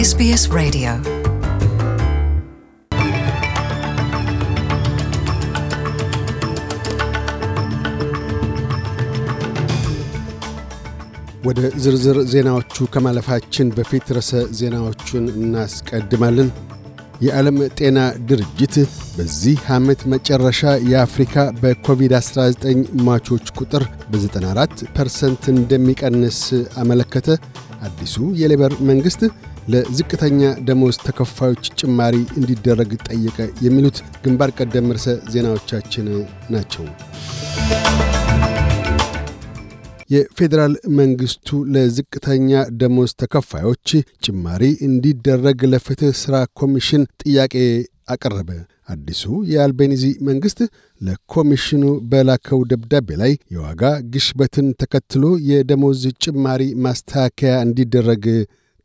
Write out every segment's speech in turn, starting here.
SBS Radio ወደ ዝርዝር ዜናዎቹ ከማለፋችን በፊት ርዕሰ ዜናዎቹን እናስቀድማለን። የዓለም ጤና ድርጅት በዚህ ዓመት መጨረሻ የአፍሪካ በኮቪድ-19 ሟቾች ቁጥር በ94 ፐርሰንት እንደሚቀንስ አመለከተ። አዲሱ የሌበር መንግሥት ለዝቅተኛ ደሞዝ ተከፋዮች ጭማሪ እንዲደረግ ጠየቀ። የሚሉት ግንባር ቀደም ርዕሰ ዜናዎቻችን ናቸው። የፌዴራል መንግሥቱ ለዝቅተኛ ደሞዝ ተከፋዮች ጭማሪ እንዲደረግ ለፍትሕ ሥራ ኮሚሽን ጥያቄ አቀረበ። አዲሱ የአልቤኒዚ መንግሥት ለኮሚሽኑ በላከው ደብዳቤ ላይ የዋጋ ግሽበትን ተከትሎ የደሞዝ ጭማሪ ማስተካከያ እንዲደረግ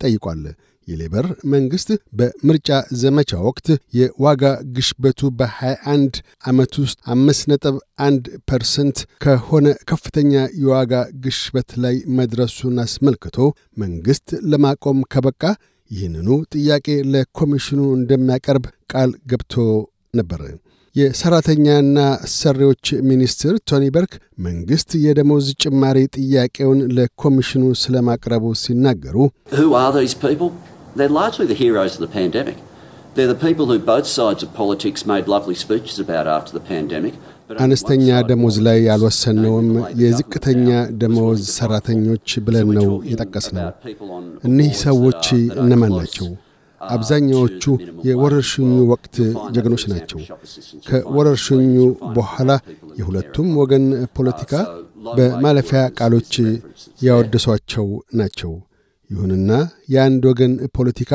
ጠይቋል። የሌበር መንግሥት በምርጫ ዘመቻ ወቅት የዋጋ ግሽበቱ በ21 ዓመት ውስጥ አምስት ነጥብ አንድ ፐርሰንት ከሆነ ከፍተኛ የዋጋ ግሽበት ላይ መድረሱን አስመልክቶ መንግሥት ለማቆም ከበቃ ይህንኑ ጥያቄ ለኮሚሽኑ እንደሚያቀርብ ቃል ገብቶ ነበር። የሠራተኛና አሰሪዎች ሚኒስትር ቶኒ በርክ መንግሥት የደሞዝ ጭማሪ ጥያቄውን ለኮሚሽኑ ስለማቅረቡ ሲናገሩ They're largely the heroes of the pandemic. They're the people who both sides of politics made lovely speeches about after the pandemic. አነስተኛ ደሞዝ ላይ the የዝቅተኛ ደሞዝ was ሠራተኞች ብለን ነው የጠቀስነው። እኒህ ሰዎች እነማን ናቸው? uh, አብዛኛዎቹ የወረርሽኙ. ወቅት ጀግኖች ናቸው። ከወረርሽኙ በኋላ የሁለቱም. ወገን ፖለቲካ Uh, በማለፊያ ቃሎች. ያወደሷቸው ናቸው። ይሁንና የአንድ ወገን ፖለቲካ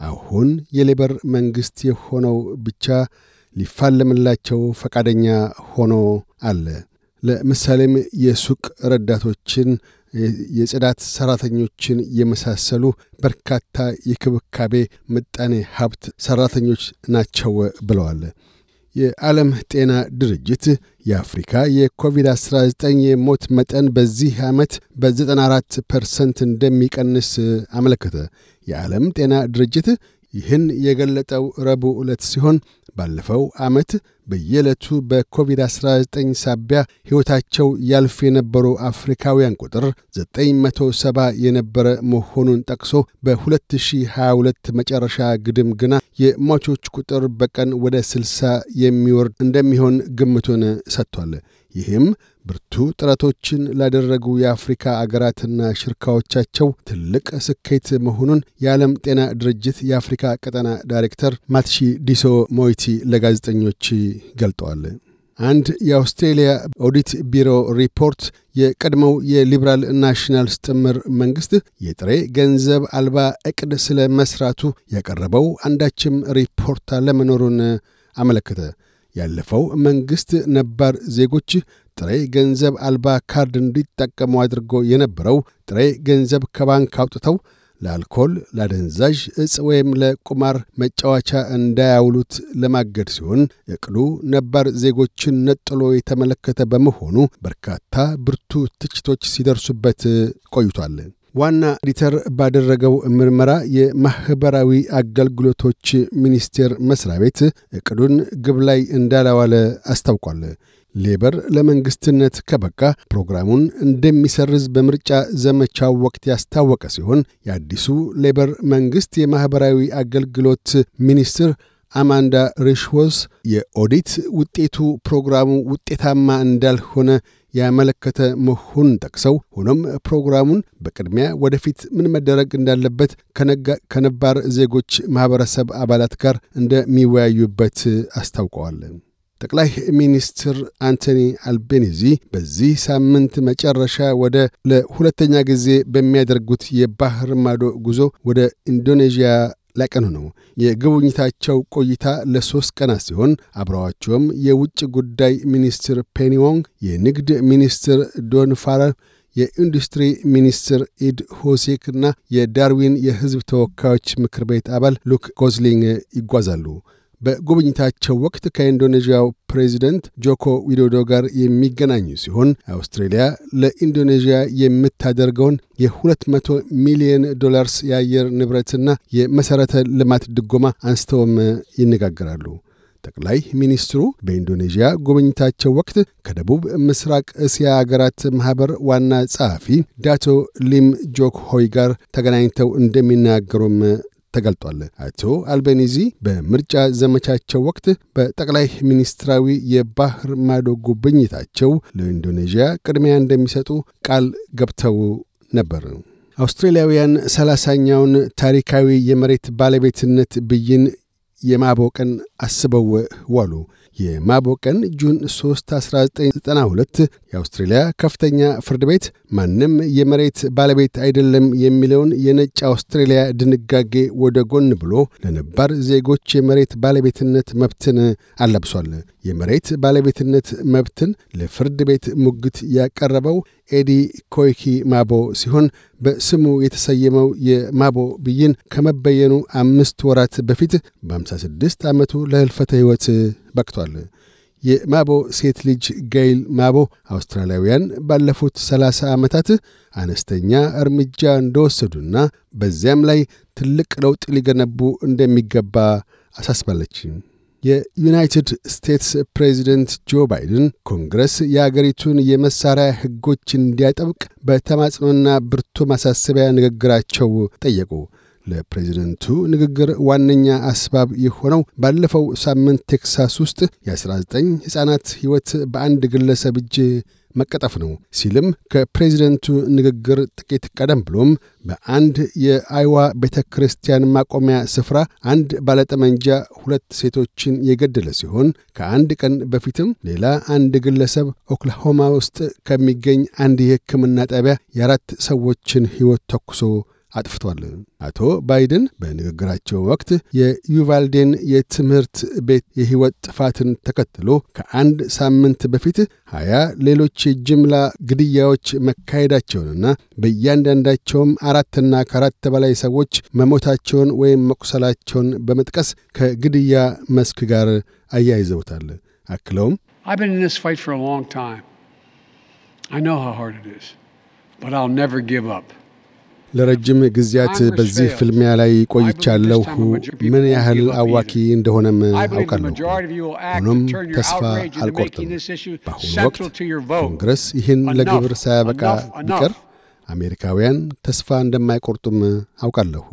አሁን የሌበር መንግሥት የሆነው ብቻ ሊፋለምላቸው ፈቃደኛ ሆኖ አለ። ለምሳሌም የሱቅ ረዳቶችን፣ የጽዳት ሠራተኞችን የመሳሰሉ በርካታ የክብካቤ ምጣኔ ሀብት ሠራተኞች ናቸው ብለዋል። የዓለም ጤና ድርጅት የአፍሪካ የኮቪድ-19 የሞት መጠን በዚህ ዓመት በ94 ፐርሰንት እንደሚቀንስ አመለከተ። የዓለም ጤና ድርጅት ይህን የገለጠው ረቡዕ ዕለት ሲሆን ባለፈው ዓመት በየዕለቱ በኮቪድ-19 ሳቢያ ሕይወታቸው ያልፍ የነበሩ አፍሪካውያን ቁጥር 970 የነበረ መሆኑን ጠቅሶ በ2022 መጨረሻ ግድም ግና የሟቾች ቁጥር በቀን ወደ 60 የሚወርድ እንደሚሆን ግምቱን ሰጥቷል። ይህም ብርቱ ጥረቶችን ላደረጉ የአፍሪካ አገራትና ሽርካዎቻቸው ትልቅ ስኬት መሆኑን የዓለም ጤና ድርጅት የአፍሪካ ቀጠና ዳይሬክተር ማትሺ ማትሺዲሶ ሞይቲ ለጋዜጠኞች ገልጠዋል። አንድ የአውስትሬልያ ኦዲት ቢሮ ሪፖርት የቀድሞው የሊበራል ናሽናልስ ጥምር መንግሥት የጥሬ ገንዘብ አልባ ዕቅድ ስለ መሥራቱ ያቀረበው አንዳችም ሪፖርት አለመኖሩን አመለከተ። ያለፈው መንግሥት ነባር ዜጎች ጥሬ ገንዘብ አልባ ካርድ እንዲጠቀሙ አድርጎ የነበረው ጥሬ ገንዘብ ከባንክ አውጥተው ለአልኮል፣ ለአደንዛዥ እጽ ወይም ለቁማር መጫወቻ እንዳያውሉት ለማገድ ሲሆን ዕቅዱ ነባር ዜጎችን ነጥሎ የተመለከተ በመሆኑ በርካታ ብርቱ ትችቶች ሲደርሱበት ቆይቷል። ዋና ኤዲተር ባደረገው ምርመራ የማኅበራዊ አገልግሎቶች ሚኒስቴር መሥሪያ ቤት ዕቅዱን ግብ ላይ እንዳላዋለ አስታውቋል። ሌበር ለመንግሥትነት ከበቃ ፕሮግራሙን እንደሚሰርዝ በምርጫ ዘመቻው ወቅት ያስታወቀ ሲሆን የአዲሱ ሌበር መንግሥት የማኅበራዊ አገልግሎት ሚኒስትር አማንዳ ሪሽዎስ የኦዲት ውጤቱ ፕሮግራሙ ውጤታማ እንዳልሆነ ያመለከተ መሆኑን ጠቅሰው ሆኖም ፕሮግራሙን በቅድሚያ ወደፊት ምን መደረግ እንዳለበት ከነባር ዜጎች ማኅበረሰብ አባላት ጋር እንደሚወያዩበት አስታውቀዋል። ጠቅላይ ሚኒስትር አንቶኒ አልባኒዚ በዚህ ሳምንት መጨረሻ ወደ ለሁለተኛ ጊዜ በሚያደርጉት የባህር ማዶ ጉዞ ወደ ኢንዶኔዥያ ላቀኑ ነው። የጉብኝታቸው ቆይታ ለሦስት ቀናት ሲሆን አብረዋቸውም የውጭ ጉዳይ ሚኒስትር ፔኒ ዎንግ፣ የንግድ ሚኒስትር ዶን ፋሬል፣ የኢንዱስትሪ ሚኒስትር ኤድ ሂዩሲክ እና የዳርዊን የሕዝብ ተወካዮች ምክር ቤት አባል ሉክ ጎስሊንግ ይጓዛሉ። በጉብኝታቸው ወቅት ከኢንዶኔዥያው ፕሬዚደንት ጆኮ ዊዶዶ ጋር የሚገናኙ ሲሆን አውስትሬልያ ለኢንዶኔዥያ የምታደርገውን የ200 ሚሊዮን ዶላርስ የአየር ንብረትና የመሠረተ ልማት ድጎማ አንስተውም ይነጋገራሉ። ጠቅላይ ሚኒስትሩ በኢንዶኔዥያ ጉብኝታቸው ወቅት ከደቡብ ምስራቅ እስያ አገራት ማኅበር ዋና ጸሐፊ ዳቶ ሊም ጆክ ሆይ ጋር ተገናኝተው እንደሚናገሩም ተገልጧል። አቶ አልቤኒዚ በምርጫ ዘመቻቸው ወቅት በጠቅላይ ሚኒስትራዊ የባህር ማዶ ጉብኝታቸው ለኢንዶኔዥያ ቅድሚያ እንደሚሰጡ ቃል ገብተው ነበር። አውስትራሊያውያን ሰላሳኛውን ታሪካዊ የመሬት ባለቤትነት ብይን የማቦ ቀን አስበው ዋሉ። የማቦ ቀን ጁን 3 1992 የአውስትሬልያ ከፍተኛ ፍርድ ቤት ማንም የመሬት ባለቤት አይደለም የሚለውን የነጭ አውስትሬልያ ድንጋጌ ወደ ጎን ብሎ ለነባር ዜጎች የመሬት ባለቤትነት መብትን አላብሷል። የመሬት ባለቤትነት መብትን ለፍርድ ቤት ሙግት ያቀረበው ኤዲ ኮይኪ ማቦ ሲሆን በስሙ የተሰየመው የማቦ ብይን ከመበየኑ አምስት ወራት በፊት በ56 ዓመቱ ለህልፈተ ሕይወት በቅቷል። የማቦ ሴት ልጅ ጋይል ማቦ አውስትራሊያውያን ባለፉት 30 ዓመታት አነስተኛ እርምጃ እንደወሰዱና በዚያም ላይ ትልቅ ለውጥ ሊገነቡ እንደሚገባ አሳስባለች። የዩናይትድ ስቴትስ ፕሬዚደንት ጆ ባይደን ኮንግረስ የአገሪቱን የመሳሪያ ሕጎች እንዲያጠብቅ በተማጽኖና ብርቱ ማሳሰቢያ ንግግራቸው ጠየቁ። ለፕሬዚደንቱ ንግግር ዋነኛ አስባብ የሆነው ባለፈው ሳምንት ቴክሳስ ውስጥ የ19 ሕፃናት ሕይወት በአንድ ግለሰብ እጅ መቀጠፍ ነው ሲልም ከፕሬዚደንቱ ንግግር ጥቂት ቀደም ብሎም በአንድ የአይዋ ቤተ ክርስቲያን ማቆሚያ ስፍራ አንድ ባለጠመንጃ ሁለት ሴቶችን የገደለ ሲሆን ከአንድ ቀን በፊትም ሌላ አንድ ግለሰብ ኦክላሆማ ውስጥ ከሚገኝ አንድ የሕክምና ጣቢያ የአራት ሰዎችን ሕይወት ተኩሶ አጥፍቷል። አቶ ባይደን በንግግራቸው ወቅት የዩቫልዴን የትምህርት ቤት የሕይወት ጥፋትን ተከትሎ ከአንድ ሳምንት በፊት ሀያ ሌሎች የጅምላ ግድያዎች መካሄዳቸውንና በእያንዳንዳቸውም አራትና ከአራት በላይ ሰዎች መሞታቸውን ወይም መቁሰላቸውን በመጥቀስ ከግድያ መስክ ጋር አያይዘውታል። አክለውም ለረጅም ጊዜያት በዚህ ፍልሚያ ላይ ቆይቻለሁ። ምን ያህል አዋኪ እንደሆነም አውቃለሁ። ሆኖም ተስፋ አልቆርጥም። በአሁኑ ወቅት ኮንግረስ ይህን ለግብር ሳያበቃ ቢቀር አሜሪካውያን ተስፋ እንደማይቆርጡም አውቃለሁ።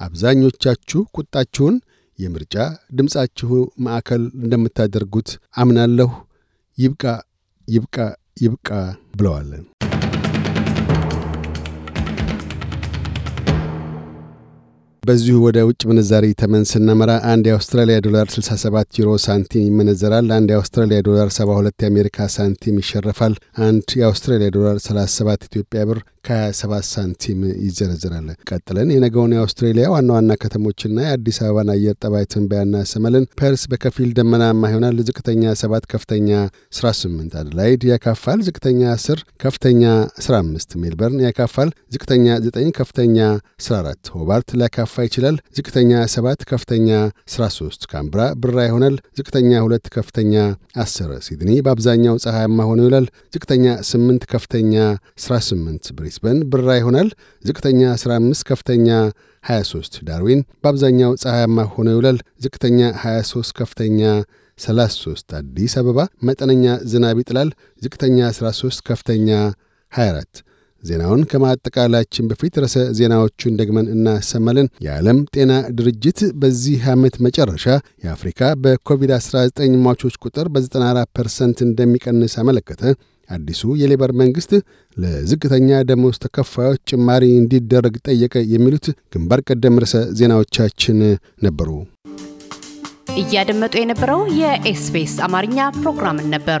አብዛኞቻችሁ ቁጣችሁን የምርጫ ድምፃችሁ ማዕከል እንደምታደርጉት አምናለሁ። ይብቃ፣ ይብቃ፣ ይብቃ ብለዋል። በዚሁ ወደ ውጭ ምንዛሪ ተመን ስናመራ አንድ የአውስትራሊያ ዶላር 67 ዩሮ ሳንቲም ይመነዘራል። አንድ የአውስትራሊያ ዶላር 72 የአሜሪካ ሳንቲም ይሸረፋል። አንድ የአውስትራሊያ ዶላር 37 ኢትዮጵያ ብር ከ27 ሳንቲም ይዘረዝራል። ቀጥለን የነገውን የአውስትሬሊያ ዋና ዋና ከተሞችና የአዲስ አበባን አየር ጠባይ ትንበያ እናሰማለን። ፐርስ በከፊል ደመናማ ይሆናል። ዝቅተኛ 7 ከፍተኛ 18። አደላይድ ያካፋል። ዝቅተኛ 10 ከፍተኛ 15። ሜልበርን ያካፋል። ዝቅተኛ 9 ከፍተኛ 14። ሆባርት ሊያካፋ ይችላል። ዝቅተኛ 7 ከፍተኛ 13። ካንብራ ብራ ይሆናል። ዝቅተኛ 2 ከፍተኛ 10። ሲድኒ በአብዛኛው ፀሐያማ ሆኖ ይውላል። ዝቅተኛ 8 ከፍተኛ 18። ብሪስበን ብራ ይሆናል። ዝቅተኛ 15 ከፍተኛ 23። ዳርዊን በአብዛኛው ፀሐያማ ሆኖ ይውላል። ዝቅተኛ 23 ከፍተኛ 33። አዲስ አበባ መጠነኛ ዝናብ ይጥላል። ዝቅተኛ 13 ከፍተኛ 24። ዜናውን ከማጠቃላችን በፊት ርዕሰ ዜናዎቹን ደግመን እናሰማለን። የዓለም ጤና ድርጅት በዚህ ዓመት መጨረሻ የአፍሪካ በኮቪድ-19 ሟቾች ቁጥር በ94 ፐርሰንት እንደሚቀንስ አመለከተ። አዲሱ የሌበር መንግሥት ለዝቅተኛ ደሞዝ ተከፋዮች ጭማሪ እንዲደረግ ጠየቀ። የሚሉት ግንባር ቀደም ርዕሰ ዜናዎቻችን ነበሩ። እያደመጡ የነበረው የኤስቢኤስ አማርኛ ፕሮግራምን ነበር።